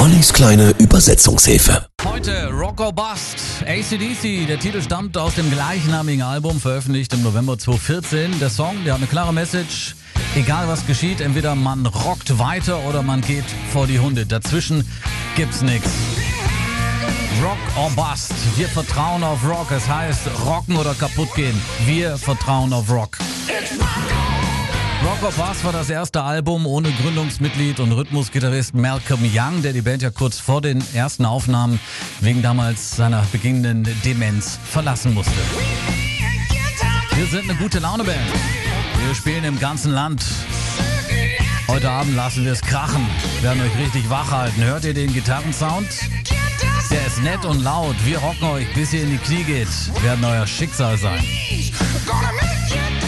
Ollis kleine Übersetzungshilfe. Heute Rock or Bust, ACDC. Der Titel stammt aus dem gleichnamigen Album, veröffentlicht im November 2014. Der Song, der hat eine klare Message. Egal was geschieht, entweder man rockt weiter oder man geht vor die Hunde. Dazwischen gibt's nichts. Rock or Bust. Wir vertrauen auf Rock. Es heißt rocken oder kaputt gehen. Wir vertrauen auf Rock. Rock of Bust war das erste Album ohne Gründungsmitglied und Rhythmusgitarrist Malcolm Young, der die Band ja kurz vor den ersten Aufnahmen wegen damals seiner beginnenden Demenz verlassen musste. Wir sind eine gute Laune-Band. Wir spielen im ganzen Land. Heute Abend lassen wir es krachen, werden euch richtig wach halten. Hört ihr den Gitarrensound? Der ist nett und laut. Wir rocken euch, bis ihr in die Knie geht. Werden euer Schicksal sein.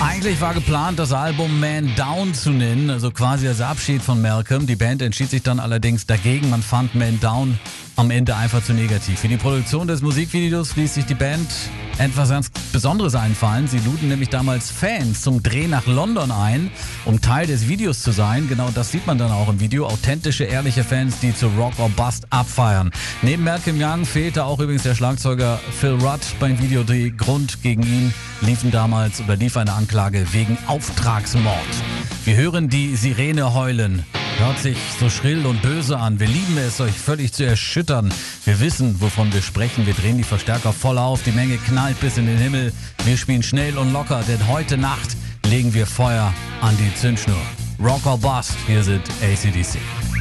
Eigentlich war geplant, das Album Man Down zu nennen, also quasi als Abschied von Malcolm. Die Band entschied sich dann allerdings dagegen. Man fand Man Down am Ende einfach zu negativ. Für die Produktion des Musikvideos ließ sich die Band etwas ganz Besonderes einfallen. Sie luden nämlich damals Fans zum Dreh nach London ein, um Teil des Videos zu sein. Genau das sieht man dann auch im Video. Authentische, ehrliche Fans, die zu Rock or Bust abfeiern. Neben Malcolm Young fehlte auch übrigens der Schlagzeuger Phil Rudd beim Videodreh. Grund gegen ihn liefen damals oder lief eine Anklage wegen Auftragsmord. Wir hören die Sirene heulen. Hört sich so schrill und böse an. Wir lieben es, euch völlig zu erschüttern. Wir wissen, wovon wir sprechen. Wir drehen die Verstärker voll auf. Die Menge knallt bis in den Himmel. Wir spielen schnell und locker, denn heute Nacht legen wir Feuer an die Zündschnur. Rock or Bust, hier sind ACDC.